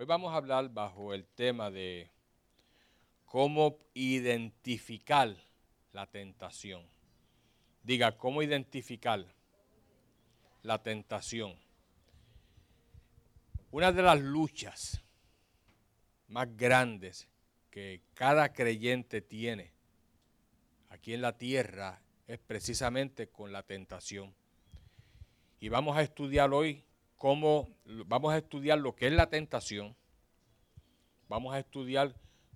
Hoy vamos a hablar bajo el tema de cómo identificar la tentación. Diga, ¿cómo identificar la tentación? Una de las luchas más grandes que cada creyente tiene aquí en la tierra es precisamente con la tentación. Y vamos a estudiar hoy cómo, vamos a estudiar lo que es la tentación, vamos a estudiar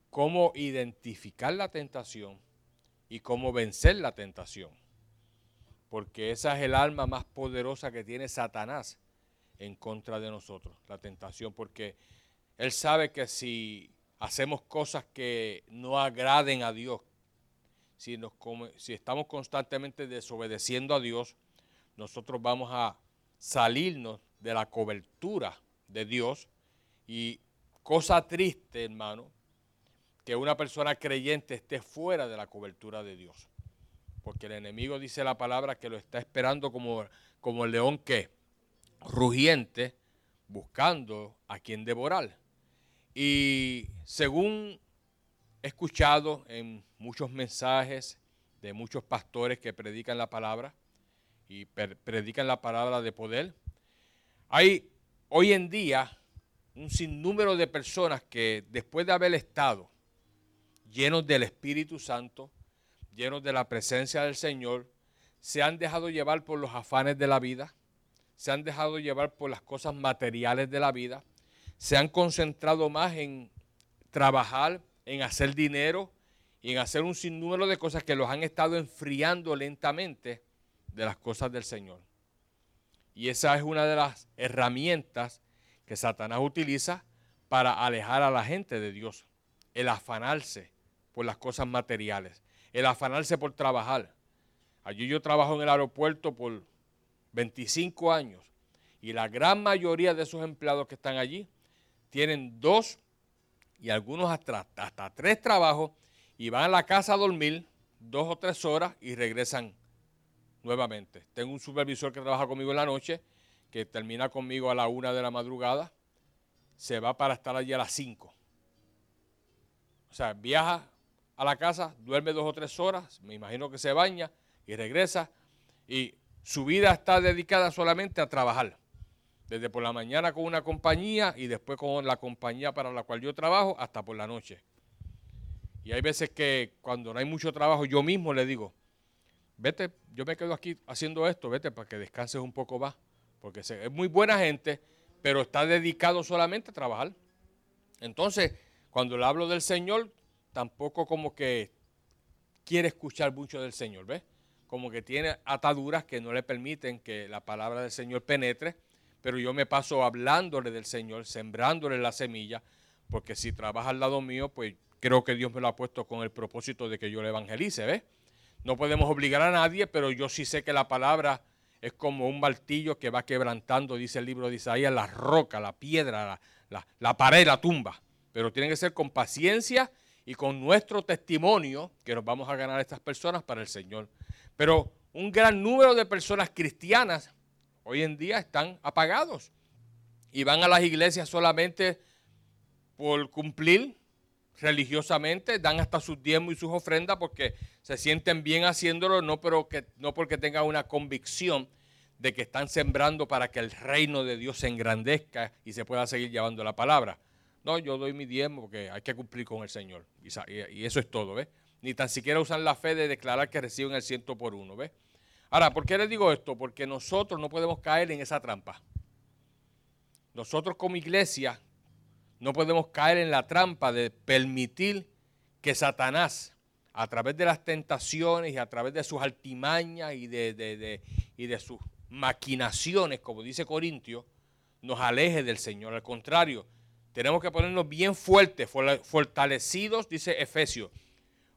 cómo identificar la tentación y cómo vencer la tentación. Porque esa es el alma más poderosa que tiene Satanás en contra de nosotros, la tentación, porque él sabe que si hacemos cosas que no agraden a Dios, si estamos constantemente desobedeciendo a Dios, nosotros vamos a salirnos de la cobertura de Dios. Y cosa triste, hermano, que una persona creyente esté fuera de la cobertura de Dios. Porque el enemigo dice la palabra que lo está esperando como, como el león que rugiente, buscando a quien devorar. Y según he escuchado en muchos mensajes de muchos pastores que predican la palabra y predican la palabra de poder, hay hoy en día un sinnúmero de personas que después de haber estado llenos del Espíritu Santo, llenos de la presencia del Señor, se han dejado llevar por los afanes de la vida, se han dejado llevar por las cosas materiales de la vida, se han concentrado más en trabajar, en hacer dinero y en hacer un sinnúmero de cosas que los han estado enfriando lentamente de las cosas del Señor. Y esa es una de las herramientas que Satanás utiliza para alejar a la gente de Dios. El afanarse por las cosas materiales, el afanarse por trabajar. Allí yo trabajo en el aeropuerto por 25 años y la gran mayoría de esos empleados que están allí tienen dos y algunos hasta, hasta tres trabajos y van a la casa a dormir dos o tres horas y regresan nuevamente. Tengo un supervisor que trabaja conmigo en la noche, que termina conmigo a la una de la madrugada, se va para estar allí a las cinco. O sea, viaja a la casa, duerme dos o tres horas, me imagino que se baña y regresa. Y su vida está dedicada solamente a trabajar desde por la mañana con una compañía y después con la compañía para la cual yo trabajo hasta por la noche. Y hay veces que cuando no hay mucho trabajo, yo mismo le digo, vete, yo me quedo aquí haciendo esto, vete para que descanses un poco más, porque es muy buena gente, pero está dedicado solamente a trabajar. Entonces, cuando le hablo del Señor, tampoco como que quiere escuchar mucho del Señor, ¿ves? Como que tiene ataduras que no le permiten que la palabra del Señor penetre pero yo me paso hablándole del Señor, sembrándole la semilla, porque si trabaja al lado mío, pues creo que Dios me lo ha puesto con el propósito de que yo le evangelice, ¿ves? No podemos obligar a nadie, pero yo sí sé que la palabra es como un martillo que va quebrantando, dice el libro de Isaías, la roca, la piedra, la, la pared, la tumba. Pero tiene que ser con paciencia y con nuestro testimonio que nos vamos a ganar a estas personas para el Señor. Pero un gran número de personas cristianas hoy en día están apagados y van a las iglesias solamente por cumplir religiosamente, dan hasta sus diezmos y sus ofrendas porque se sienten bien haciéndolo, no, pero que, no porque tengan una convicción de que están sembrando para que el reino de Dios se engrandezca y se pueda seguir llevando la palabra. No, yo doy mi diezmo porque hay que cumplir con el Señor. Y, eso es todo, ¿ves? Ni tan siquiera usan la fe de declarar que reciben el ciento por uno, ¿ves? Ahora, ¿por qué les digo esto? Porque nosotros no podemos caer en esa trampa. Nosotros como iglesia no podemos caer en la trampa de permitir que Satanás, a través de las tentaciones y a través de sus altimañas y de, y de sus maquinaciones, como dice Corintio, nos aleje del Señor. Al contrario, tenemos que ponernos bien fuertes, fortalecidos, dice Efesios,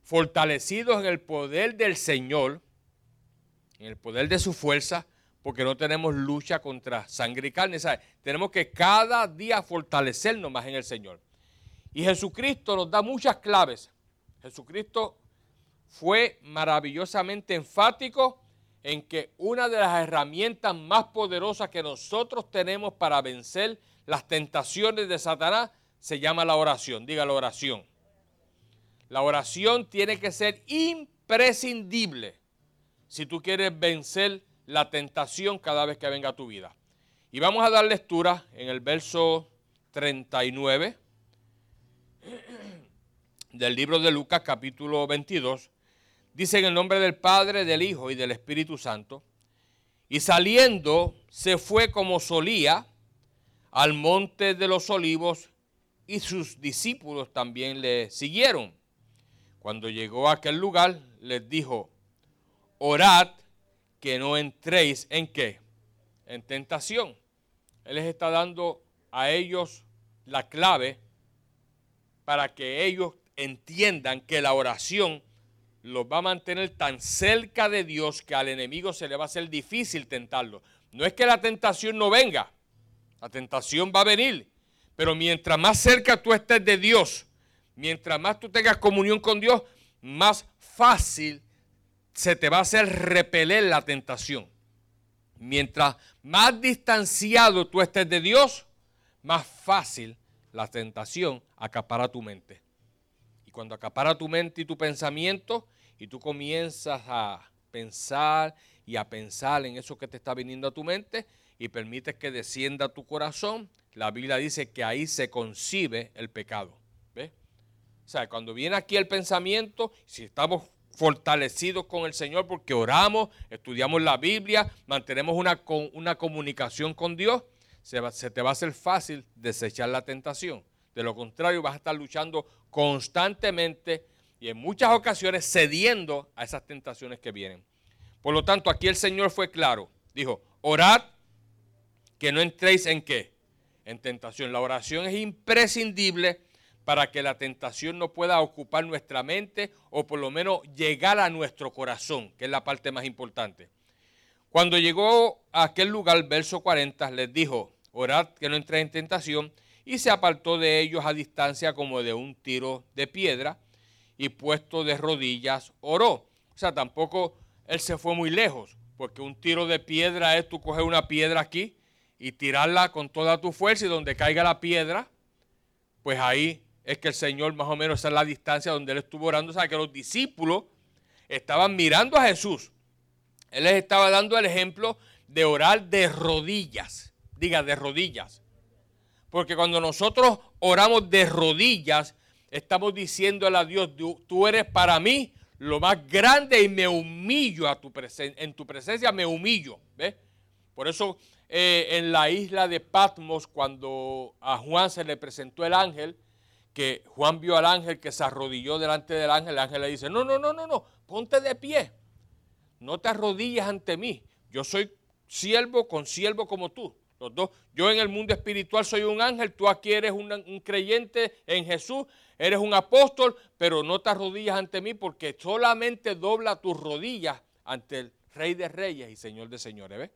fortalecidos en el poder del Señor en el poder de su fuerza, porque no tenemos lucha contra sangre y carne. Tenemos que cada día fortalecernos más en el Señor. Y Jesucristo nos da muchas claves. Jesucristo fue maravillosamente enfático en que una de las herramientas más poderosas que nosotros tenemos para vencer las tentaciones de Satanás se llama la oración. Diga la oración. La oración tiene que ser imprescindible si tú quieres vencer la tentación cada vez que venga tu vida. Y vamos a dar lectura en el verso 39 del libro de Lucas capítulo 22. Dice en el nombre del Padre, del Hijo y del Espíritu Santo. Y saliendo se fue como solía al monte de los olivos y sus discípulos también le siguieron. Cuando llegó a aquel lugar les dijo, orad que no entréis en qué? En tentación. Él les está dando a ellos la clave para que ellos entiendan que la oración los va a mantener tan cerca de Dios que al enemigo se le va a hacer difícil tentarlo. No es que la tentación no venga, la tentación va a venir, pero mientras más cerca tú estés de Dios, mientras más tú tengas comunión con Dios, más fácil se te va a hacer repeler la tentación. Mientras más distanciado tú estés de Dios, más fácil la tentación acapara tu mente. Y cuando acapara tu mente y tu pensamiento, y tú comienzas a pensar y a pensar en eso que te está viniendo a tu mente y permites que descienda tu corazón, la Biblia dice que ahí se concibe el pecado. ¿Ves? O sea, cuando viene aquí el pensamiento, si estamos fortalecidos con el Señor porque oramos, estudiamos la Biblia, mantenemos una, una comunicación con Dios, se, te va a hacer fácil desechar la tentación. De lo contrario, vas a estar luchando constantemente y en muchas ocasiones cediendo a esas tentaciones que vienen. Por lo tanto, aquí el Señor fue claro. Dijo, orad que no entréis en qué? En tentación. La oración es imprescindible para que la tentación no pueda ocupar nuestra mente o por lo menos llegar a nuestro corazón, que es la parte más importante. Cuando llegó a aquel lugar, verso 40, les dijo, orad que no entréis en tentación, y se apartó de ellos a distancia como de un tiro de piedra, y puesto de rodillas oró. O sea, tampoco él se fue muy lejos, porque un tiro de piedra es tú coger una piedra aquí y tirarla con toda tu fuerza y donde caiga la piedra, pues ahí es que el Señor más o menos está en la distancia donde él estuvo orando. O sea, que los discípulos estaban mirando a Jesús. Él les estaba dando el ejemplo de orar de rodillas. Diga, de rodillas. Porque cuando nosotros oramos de rodillas, estamos diciéndole a Dios, tú eres para mí lo más grande y me humillo a tu en tu presencia, me humillo. ¿ves? Por eso eh, en la isla de Patmos, cuando a Juan se le presentó el ángel, que Juan vio al ángel que se arrodilló delante del ángel, el ángel le dice, no, no, no, no, no, ponte de pie, no te arrodilles ante mí, yo soy siervo con siervo como tú. Los dos, yo en el mundo espiritual soy un ángel, tú aquí eres un creyente en Jesús, eres un apóstol, pero no te arrodillas ante mí porque solamente dobla tus rodillas ante el Rey de Reyes y Señor de Señores.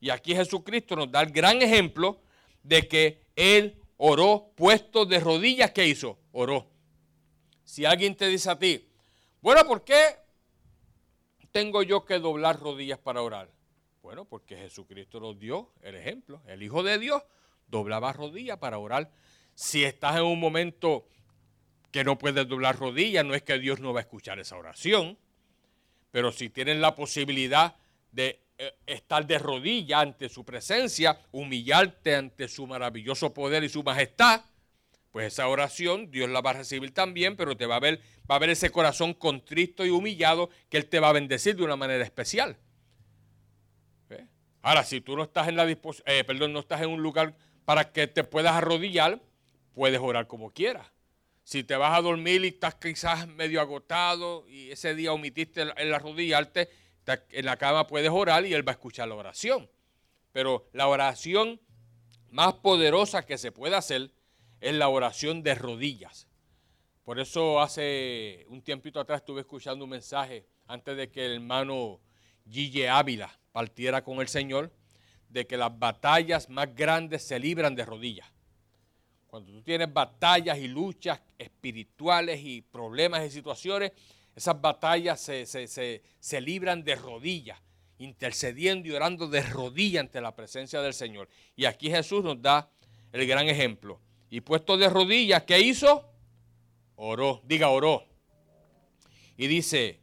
Y aquí Jesucristo nos da el gran ejemplo de que Él oró puesto de rodillas. ¿Qué hizo? Oró. Si alguien te dice a ti, bueno, ¿por qué tengo yo que doblar rodillas para orar? Bueno, porque Jesucristo nos dio el ejemplo. El Hijo de Dios doblaba rodillas para orar. Si estás en un momento que no puedes doblar rodillas, no es que Dios no va a escuchar esa oración, pero si tienes la posibilidad de estar de rodillas ante su presencia, humillarte ante su maravilloso poder y su majestad, pues esa oración Dios la va a recibir también, pero te va a ver, va a ver ese corazón contristo y humillado que Él te va a bendecir de una manera especial. Ahora, si tú no estás en la eh, perdón, no estás en un lugar para que te puedas arrodillar, puedes orar como quieras. Si te vas a dormir y estás quizás medio agotado y ese día omitiste el arrodillarte, en la cama puedes orar y Él va a escuchar la oración. Pero la oración más poderosa que se puede hacer es la oración de rodillas. Por eso hace un tiempito atrás estuve escuchando un mensaje antes de que el hermano Gille Ávila partiera con el Señor, de que las batallas más grandes se libran de rodillas. Cuando tú tienes batallas y luchas espirituales y problemas y situaciones, esas batallas se, libran de rodillas, intercediendo y orando de rodillas ante la presencia del Señor. Y aquí Jesús nos da el gran ejemplo. Y puesto de rodillas, ¿qué hizo? Oró, diga oró. Y dice,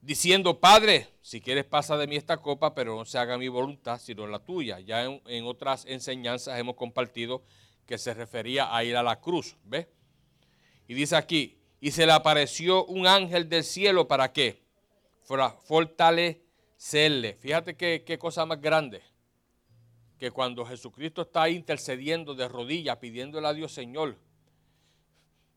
diciendo, Padre, si quieres pasa de mí esta copa, pero no se haga mi voluntad, sino la tuya. Ya en, otras enseñanzas hemos compartido que se refería a ir a la cruz, ¿ves? Y dice aquí, y se le apareció un ángel del cielo para qué? Para fortalecerle. Fíjate qué, qué cosa más grande. Que cuando Jesucristo está intercediendo de rodillas, pidiéndole a Dios, Señor,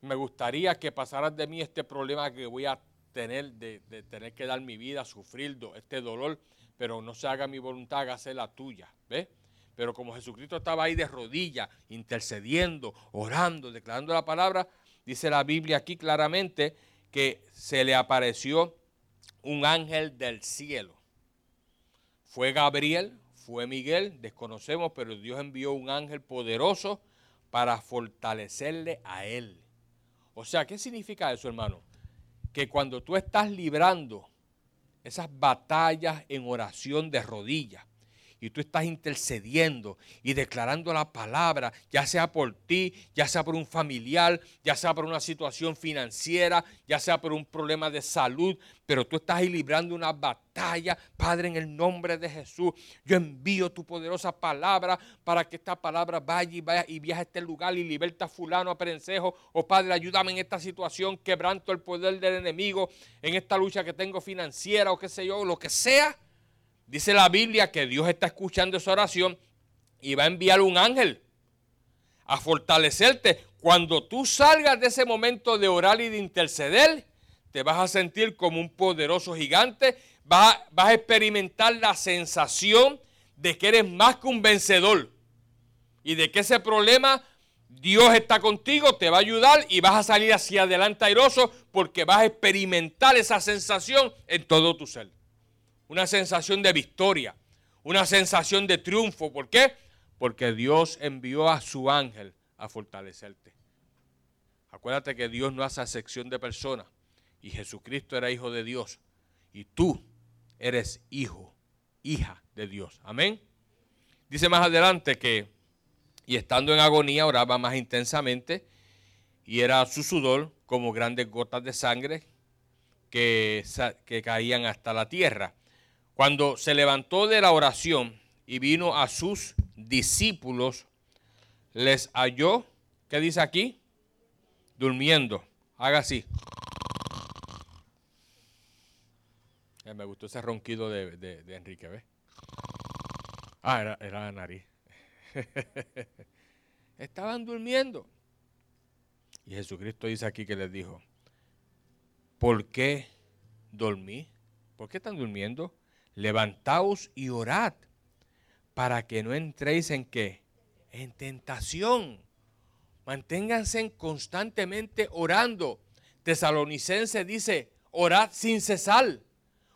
me gustaría que pasaras de mí este problema que voy a tener, de, tener que dar mi vida, sufrir este dolor, pero no se haga mi voluntad, hágase la tuya. ¿Ves? Pero como Jesucristo estaba ahí de rodillas, intercediendo, orando, declarando la palabra, dice la Biblia aquí claramente que se le apareció un ángel del cielo. Fue Gabriel, fue Miguel, desconocemos, pero Dios envió un ángel poderoso para fortalecerle a él. O sea, ¿qué significa eso, hermano? que cuando tú estás librando esas batallas en oración de rodillas, y tú estás intercediendo y declarando la palabra, ya sea por ti, ya sea por un familiar, ya sea por una situación financiera, ya sea por un problema de salud, pero tú estás ahí librando una batalla, Padre, en el nombre de Jesús. Yo envío tu poderosa palabra para que esta palabra vaya y vaya y viaje a este lugar y liberta a fulano, a perencejo. Oh Padre, ayúdame en esta situación, quebranto el poder del enemigo, en esta lucha que tengo financiera o qué sé yo, lo que sea Dice la Biblia que Dios está escuchando esa oración y va a enviar un ángel a fortalecerte. Cuando tú salgas de ese momento de orar y de interceder, te vas a sentir como un poderoso gigante, vas, a experimentar la sensación de que eres más que un vencedor y de que ese problema Dios está contigo, te va a ayudar y vas a salir hacia adelante airoso porque vas a experimentar esa sensación en todo tu ser una sensación de victoria, una sensación de triunfo. ¿Por qué? Porque Dios envió a su ángel a fortalecerte. Acuérdate que Dios no hace sección de personas y Jesucristo era hijo de Dios y tú eres hijo, hija de Dios. Amén. Dice más adelante que, y estando en agonía, oraba más intensamente y era su sudor como grandes gotas de sangre que, que caían hasta la tierra. Cuando se levantó de la oración y vino a sus discípulos, les halló, ¿qué dice aquí? Durmiendo. Haga así. Me gustó ese ronquido de, Enrique, ¿ves? Ah, era, era la nariz. Estaban durmiendo. Y Jesucristo dice aquí que les dijo, ¿por qué dormí? ¿Por qué están durmiendo? Levantaos y orad para que no entréis en qué? En tentación. Manténganse constantemente orando. Tesalonicense dice, orad sin cesar.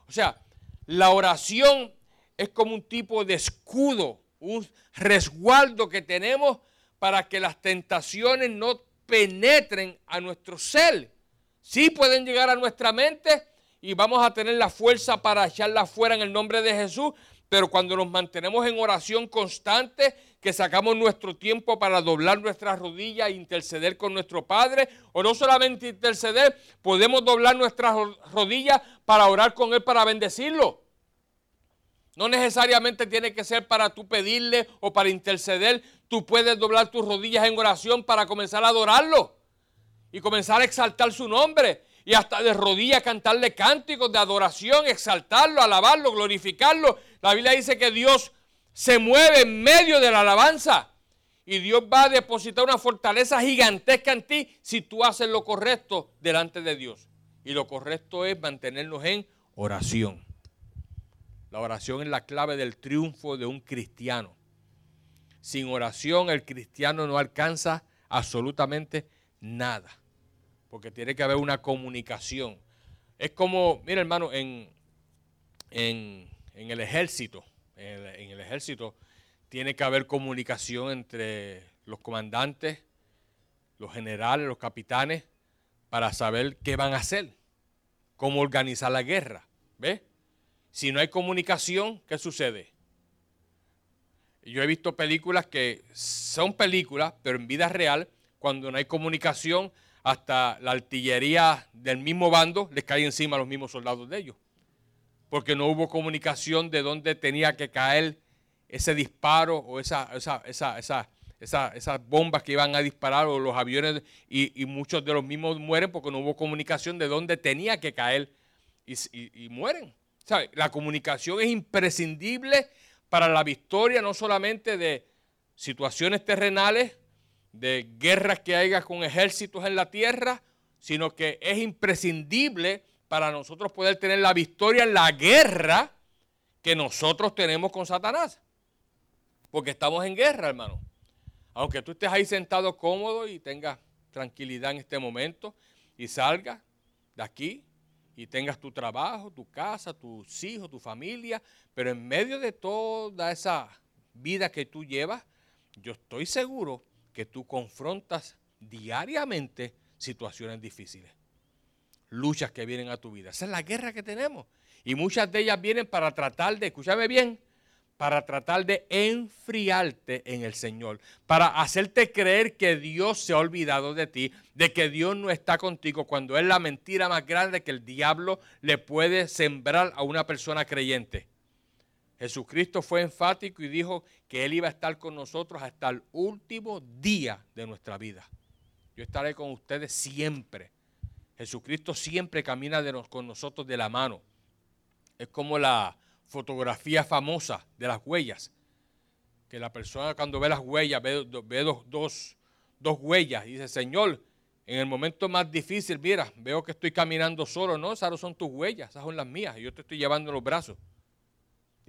O sea, la oración es como un tipo de escudo, un resguardo que tenemos para que las tentaciones no penetren a nuestro ser. Sí pueden llegar a nuestra mente, y vamos a tener la fuerza para echarla fuera en el nombre de Jesús. Pero cuando nos mantenemos en oración constante, que sacamos nuestro tiempo para doblar nuestras rodillas e interceder con nuestro Padre, o no solamente interceder, podemos doblar nuestras rodillas para orar con Él, para bendecirlo. No necesariamente tiene que ser para tú pedirle o para interceder. Tú puedes doblar tus rodillas en oración para comenzar a adorarlo y comenzar a exaltar su nombre y hasta de rodillas cantarle cánticos de adoración, exaltarlo, alabarlo, glorificarlo. La Biblia dice que Dios se mueve en medio de la alabanza y Dios va a depositar una fortaleza gigantesca en ti si tú haces lo correcto delante de Dios. Y lo correcto es mantenernos en oración. La oración es la clave del triunfo de un cristiano. Sin oración el cristiano no alcanza absolutamente nada porque tiene que haber una comunicación. Es como, mira hermano, en, en, el ejército, en el, ejército tiene que haber comunicación entre los comandantes, los generales, los capitanes, para saber qué van a hacer, cómo organizar la guerra. ¿Ves? Si no hay comunicación, ¿qué sucede? yo he visto películas que son películas, pero en vida real, cuando no hay comunicación, hasta la artillería del mismo bando les cae encima a los mismos soldados de ellos. Porque no hubo comunicación de dónde tenía que caer ese disparo o esa, esa, esa, esas bombas que iban a disparar o los aviones y, muchos de los mismos mueren porque no hubo comunicación de dónde tenía que caer y, mueren. La comunicación es imprescindible para la victoria no solamente de situaciones terrenales, de guerras que haya con ejércitos en la tierra, sino que es imprescindible para nosotros poder tener la victoria en la guerra que nosotros tenemos con Satanás. Porque estamos en guerra, hermano. Aunque tú estés ahí sentado cómodo y tengas tranquilidad en este momento y salgas de aquí y tengas tu trabajo, tu casa, tus hijos, tu familia, pero en medio de toda esa vida que tú llevas, yo estoy seguro que tú confrontas diariamente situaciones difíciles, luchas que vienen a tu vida. Esa es la guerra que tenemos. Y muchas de ellas vienen para tratar de, escúchame bien, para tratar de enfriarte en el Señor, para hacerte creer que Dios se ha olvidado de ti, de que Dios no está contigo, cuando es la mentira más grande que el diablo le puede sembrar a una persona creyente. Jesucristo fue enfático y dijo que Él iba a estar con nosotros hasta el último día de nuestra vida. Yo estaré con ustedes siempre. Jesucristo siempre camina con nosotros de la mano. Es como la fotografía famosa de las huellas. Que la persona cuando ve las huellas, ve, dos, dos huellas y dice, Señor, en el momento más difícil, mira, veo que estoy caminando solo. No, esas no son tus huellas, esas son las mías. Yo te estoy llevando en los brazos.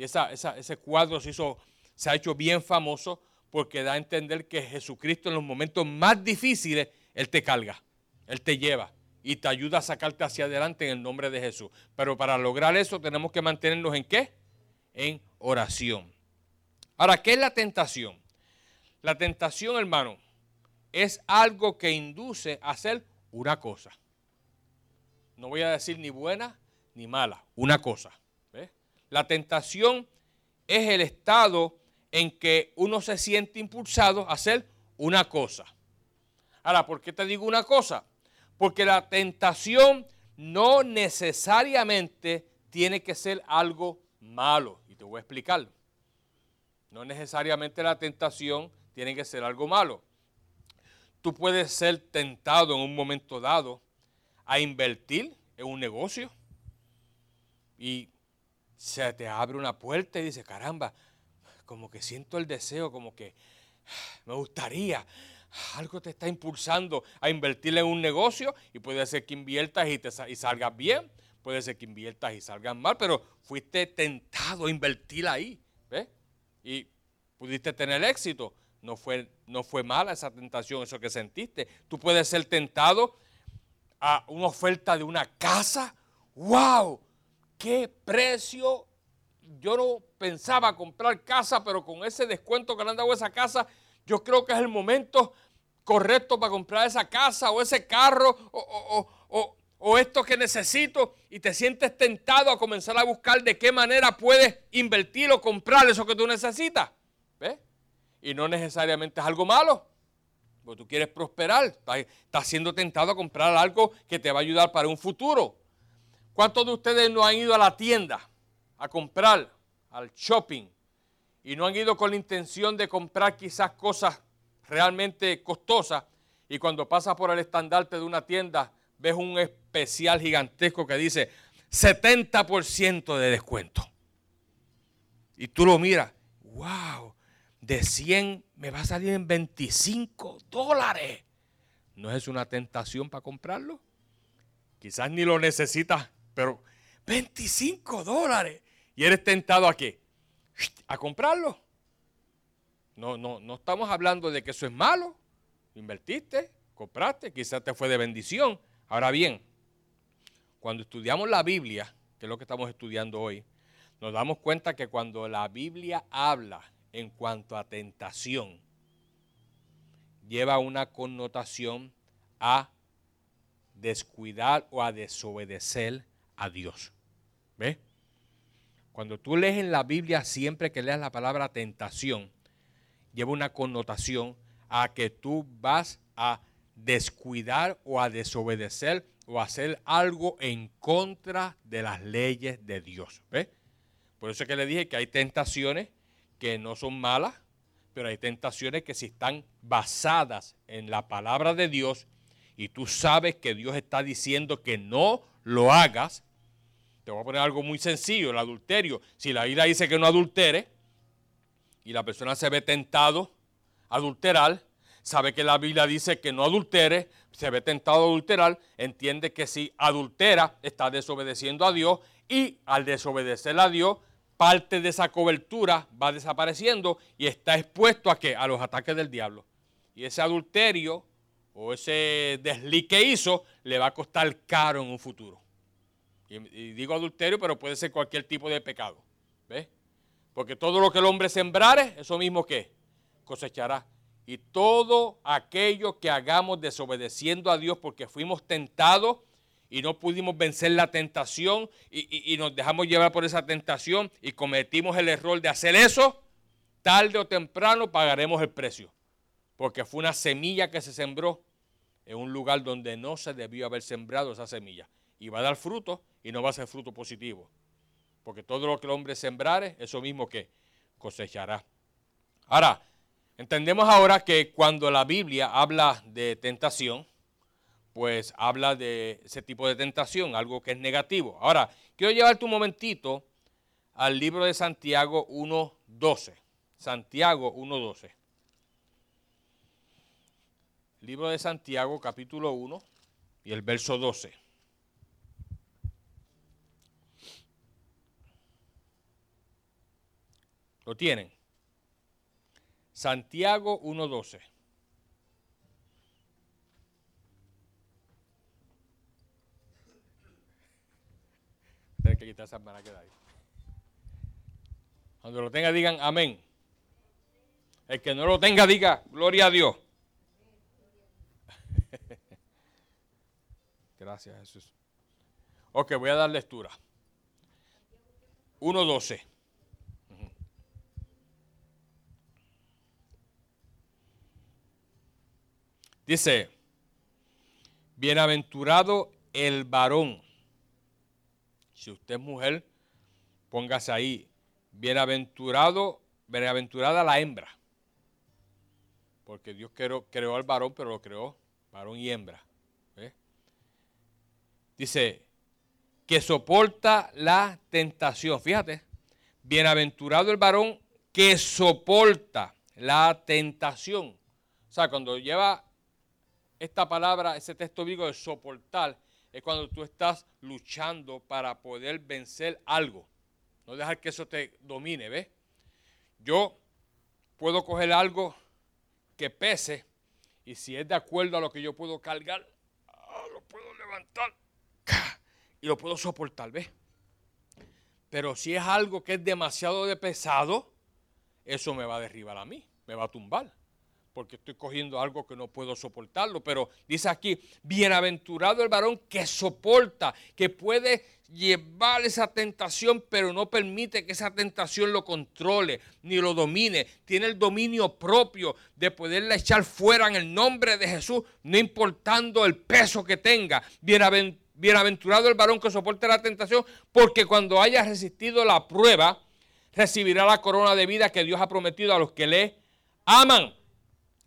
Y ese cuadro se, hizo, se ha hecho bien famoso porque da a entender que Jesucristo en los momentos más difíciles, Él te carga, Él te lleva y te ayuda a sacarte hacia adelante en el nombre de Jesús. Pero para lograr eso tenemos que mantenernos en qué? En oración. Ahora, ¿qué es la tentación? La tentación, hermano, es algo que induce a hacer una cosa. No voy a decir ni buena ni mala, una cosa. La tentación es el estado en que uno se siente impulsado a hacer una cosa. Ahora, ¿por qué te digo una cosa? Porque la tentación no necesariamente tiene que ser algo malo. Y te voy a explicar. No necesariamente la tentación tiene que ser algo malo. Tú puedes ser tentado en un momento dado a invertir en un negocio y se te abre una puerta y dices, caramba, como que siento el deseo, como que me gustaría. Algo te está impulsando a invertir en un negocio y puede ser que inviertas y, te, y salgas bien, puede ser que inviertas y salgas mal, pero fuiste tentado a invertir ahí, ¿ves? Y pudiste tener éxito. No fue, no fue mala esa tentación, eso que sentiste. Tú puedes ser tentado a una oferta de una casa. ¡Wow! Qué precio. Yo no pensaba comprar casa, pero con ese descuento que le han dado esa casa, yo creo que es el momento correcto para comprar esa casa o ese carro o, esto que necesito y te sientes tentado a comenzar a buscar de qué manera puedes invertir o comprar eso que tú necesitas. ¿Ves? Y no necesariamente es algo malo. Porque tú quieres prosperar, estás, estás siendo tentado a comprar algo que te va a ayudar para un futuro. ¿Cuántos de ustedes no han ido a la tienda a comprar, al shopping, y no han ido con la intención de comprar quizás cosas realmente costosas, y cuando pasas por el estandarte de una tienda, ves un especial gigantesco que dice 70% de descuento? Y tú lo miras, wow, de 100 me va a salir en 25 dólares. ¿No es una tentación para comprarlo? Quizás ni lo necesitas pero 25 dólares. Y eres tentado a qué? A comprarlo. No, no, no estamos hablando de que eso es malo. Invertiste, compraste, quizás te fue de bendición. Ahora bien, cuando estudiamos la Biblia, que es lo que estamos estudiando hoy, nos damos cuenta que cuando la Biblia habla en cuanto a tentación, lleva una connotación a descuidar o a desobedecer a Dios. ¿Ves? Cuando tú lees en la Biblia, siempre que leas la palabra tentación, lleva una connotación a que tú vas a descuidar o a desobedecer o hacer algo en contra de las leyes de Dios. Por eso es que le dije que hay tentaciones que no son malas, pero hay tentaciones que si están basadas en la palabra de Dios y tú sabes que Dios está diciendo que no lo hagas, te voy a poner algo muy sencillo, el adulterio. Si la ira dice que no adultere y la persona se ve tentado a adulterar, sabe que la Biblia dice que no adultere, se ve tentado a adulterar, entiende que si adultera está desobedeciendo a Dios y al desobedecer a Dios, parte de esa cobertura va desapareciendo y está expuesto a qué? A los ataques del diablo. Y ese adulterio o ese desliz que hizo le va a costar caro en un futuro. Y, digo adulterio, pero puede ser cualquier tipo de pecado. ¿Ves? Porque todo lo que el hombre sembrare, eso mismo que cosechará. Y todo aquello que hagamos desobedeciendo a Dios porque fuimos tentados y no pudimos vencer la tentación y, y, nos dejamos llevar por esa tentación y cometimos el error de hacer eso, tarde o temprano pagaremos el precio. Porque fue una semilla que se sembró en un lugar donde no se debió haber sembrado esa semilla. Y va a dar fruto y no va a ser fruto positivo. Porque todo lo que el hombre sembrare, eso mismo que cosechará. Ahora, entendemos ahora que cuando la Biblia habla de tentación, pues habla de ese tipo de tentación, algo que es negativo. Ahora, quiero llevarte un momentito al libro de Santiago 1.12. Santiago 1.12. Libro de Santiago, capítulo 1 y el verso 12. ¿Lo tienen? Santiago 1.12. Tienes que quitar esa hermana que ahí. Cuando lo tenga digan amén. El que no lo tenga diga gloria a Dios. Gracias, Jesús. Ok, voy a dar lectura. 1.12. Dice, bienaventurado el varón. Si usted es mujer, póngase ahí. Bienaventurado, bienaventurada la hembra. Porque Dios creó, creó al varón, pero lo creó varón y hembra. Dice, que soporta la tentación. Fíjate, bienaventurado el varón que soporta la tentación. O sea, cuando lleva esta palabra, ese texto bíblico de soportar, es cuando tú estás luchando para poder vencer algo. No dejar que eso te domine, ¿ves? Yo puedo coger algo que pese y si es de acuerdo a lo que yo puedo cargar, ah, lo puedo levantar y lo puedo soportar, ¿ves? Pero si es algo que es demasiado de pesado, eso me va a derribar a mí, me va a tumbar, porque estoy cogiendo algo que no puedo soportarlo. Pero dice aquí, bienaventurado el varón que soporta, que puede llevar esa tentación, pero no permite que esa tentación lo controle ni lo domine. Tiene el dominio propio de poderla echar fuera en el nombre de Jesús, no importando el peso que tenga. Bienaventurado el varón que soporte la tentación, porque cuando haya resistido la prueba, recibirá la corona de vida que Dios ha prometido a los que le aman.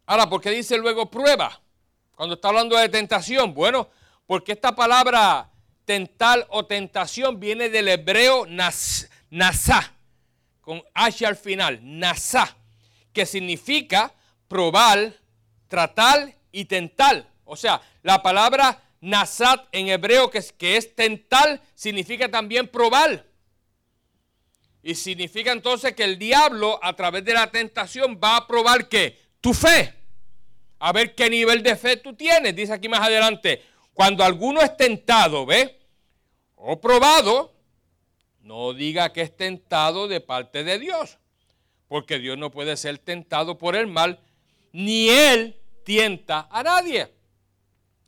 Ahora, ¿por qué dice luego prueba? Cuando está hablando de tentación. Bueno, porque esta palabra tentar o tentación viene del hebreo nas, nasá, con H al final, nasá, que significa probar, tratar y tentar. O sea, la palabra Nasat en hebreo, que es, que es tentar, significa también probar. Y significa entonces que el diablo a través de la tentación va a probar que tu fe. A ver qué nivel de fe tú tienes. Dice aquí más adelante, cuando alguno es tentado, ¿ve? O probado, no diga que es tentado de parte de Dios. Porque Dios no puede ser tentado por el mal, ni Él tienta a nadie.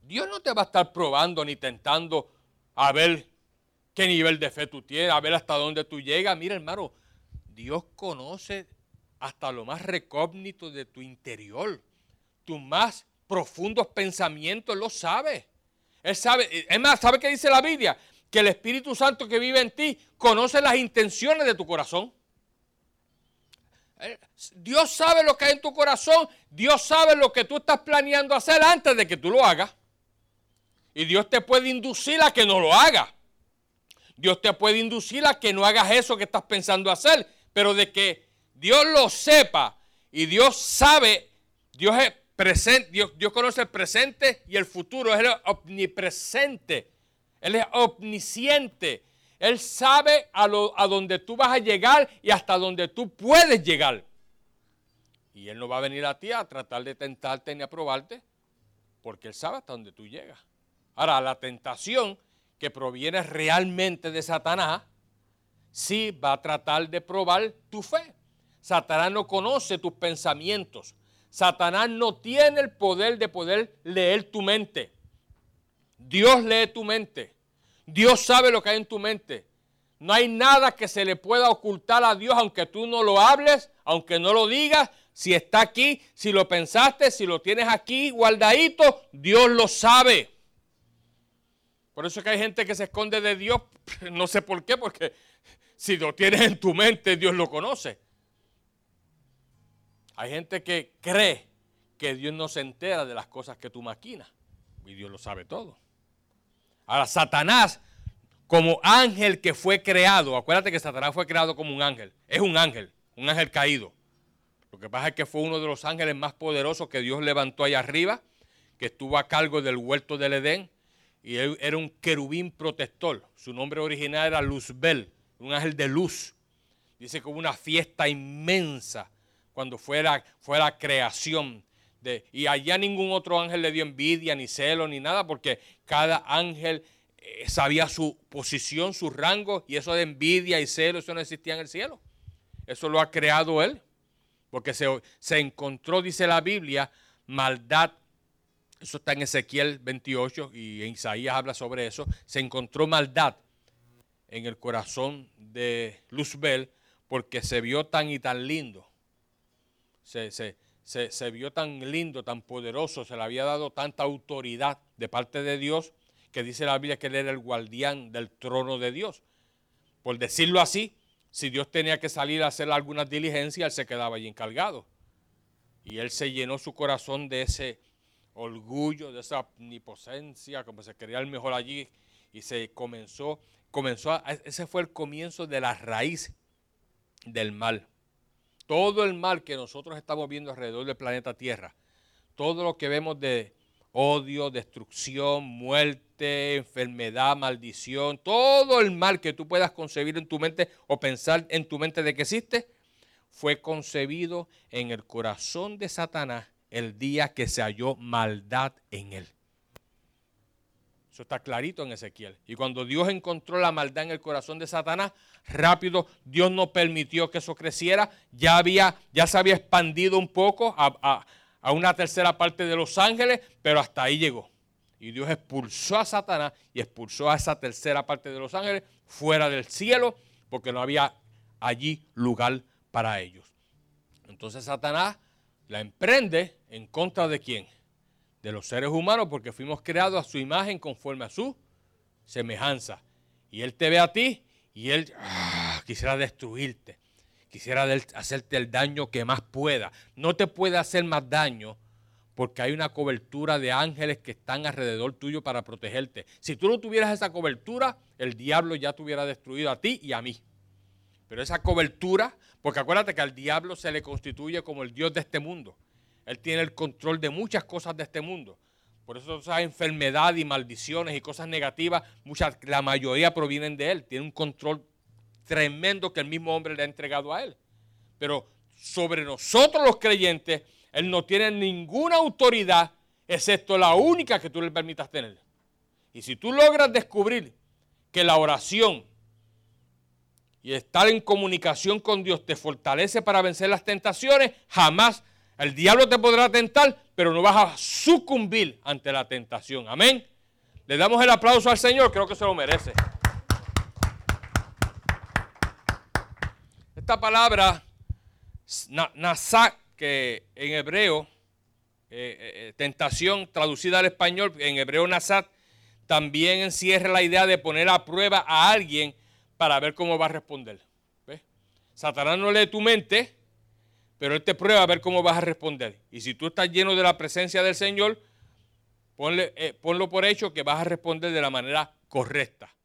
Dios no te va a estar probando ni tentando a ver qué nivel de fe tú tienes, a ver hasta dónde tú llegas. Mira, hermano, Dios conoce hasta lo más recógnito de tu interior. Tus más profundos pensamientos lo sabe. Él sabe, es más, ¿sabe qué dice la Biblia? Que el Espíritu Santo que vive en ti conoce las intenciones de tu corazón. Eh, Dios sabe lo que hay en tu corazón. Dios sabe lo que tú estás planeando hacer antes de que tú lo hagas. Y Dios te puede inducir a que no lo hagas. Dios te puede inducir a que no hagas eso que estás pensando hacer. Pero de que Dios lo sepa y Dios sabe, Dios es presente, Dios, Dios conoce el presente y el futuro. Es el omnipresente. Él es omnisciente. Él sabe a, lo, tú vas a llegar y hasta dónde tú puedes llegar. Y Él no va a venir a ti a tratar de tentarte ni a probarte, porque Él sabe hasta dónde tú llegas. Ahora, la tentación que proviene realmente de Satanás, sí va a tratar de probar tu fe. Satanás no conoce tus pensamientos. Satanás no tiene el poder de poder leer tu mente. Dios lee tu mente. Dios sabe lo que hay en tu mente. No hay nada que se le pueda ocultar a Dios aunque tú no lo hables, aunque no lo digas. Si está aquí, si lo pensaste, si lo tienes aquí guardadito, Dios lo sabe. Por eso es que hay gente que se esconde de Dios, no sé por qué, porque si lo tienes en tu mente, Dios lo conoce. Hay gente que cree que Dios no se entera de las cosas que tú maquinas, y Dios lo sabe todo. Ahora, Satanás, como ángel que fue creado, acuérdate que Satanás fue creado como un ángel, es un ángel, un ángel caído. Lo que pasa es que fue uno de los ángeles más poderosos que Dios levantó allá arriba, que estuvo a cargo del huerto del Edén y él era un querubín protector. Su nombre original era Luzbel, un ángel de luz. Dice que hubo una fiesta inmensa cuando fue la, fue la creación. De, y allá ningún otro ángel le dio envidia, ni celo, ni nada, porque cada ángel eh, sabía su posición, su rango, y eso de envidia y celo, eso no existía en el cielo. Eso lo ha creado él, porque se, se encontró, dice la Biblia, maldad eso está en Ezequiel 28 y en Isaías habla sobre eso. Se encontró maldad en el corazón de Luzbel porque se vio tan y tan lindo. Se, se, vio tan lindo, tan poderoso, se le había dado tanta autoridad de parte de Dios que dice la Biblia que él era el guardián del trono de Dios. Por decirlo así, si Dios tenía que salir a hacer algunas diligencias, él se quedaba allí encargado. Y él se llenó su corazón de ese orgullo, de esa omnipotencia, como se quería el mejor allí, y se comenzó, comenzó, ese fue el comienzo de la raíz del mal. Todo el mal que nosotros estamos viendo alrededor del planeta Tierra, todo lo que vemos de odio, destrucción, muerte, enfermedad, maldición, todo el mal que tú puedas concebir en tu mente o pensar en tu mente de que existe, fue concebido en el corazón de Satanás el día que se halló maldad en él. Eso está clarito en Ezequiel. Y cuando Dios encontró la maldad en el corazón de Satanás, rápido Dios no permitió que eso creciera. Ya, había, ya se había expandido un poco a, a una tercera parte de los ángeles, pero hasta ahí llegó. Y Dios expulsó a Satanás y expulsó a esa tercera parte de los ángeles fuera del cielo, porque no había allí lugar para ellos. Entonces Satanás la emprende en contra de quién? De los seres humanos, porque fuimos creados a su imagen conforme a su semejanza. Y Él te ve a ti y Él ah, quisiera destruirte, quisiera hacerte el daño que más pueda. No te puede hacer más daño porque hay una cobertura de ángeles que están alrededor tuyo para protegerte. Si tú no tuvieras esa cobertura, el diablo ya te hubiera destruido a ti y a mí. Pero esa cobertura, porque acuérdate que al diablo se le constituye como el Dios de este mundo. Él tiene el control de muchas cosas de este mundo. Por eso esa enfermedad y maldiciones y cosas negativas, muchas, la mayoría provienen de él. Tiene un control tremendo que el mismo hombre le ha entregado a él. Pero sobre nosotros los creyentes, él no tiene ninguna autoridad excepto la única que tú le permitas tener. Y si tú logras descubrir que la oración y estar en comunicación con Dios te fortalece para vencer las tentaciones, jamás el diablo te podrá tentar, pero no vas a sucumbir ante la tentación. Amén. Le damos el aplauso al Señor, creo que se lo merece. Esta palabra Nasat, que en hebreo, eh, eh, eh, tentación traducida al español, en hebreo Nasat, también encierra la idea de poner a prueba a alguien para ver cómo va a responder. Satanás no lee tu mente, pero él te prueba a ver cómo vas a responder. Y si tú estás lleno de la presencia del Señor, ponlo por hecho que vas a responder de la manera correcta.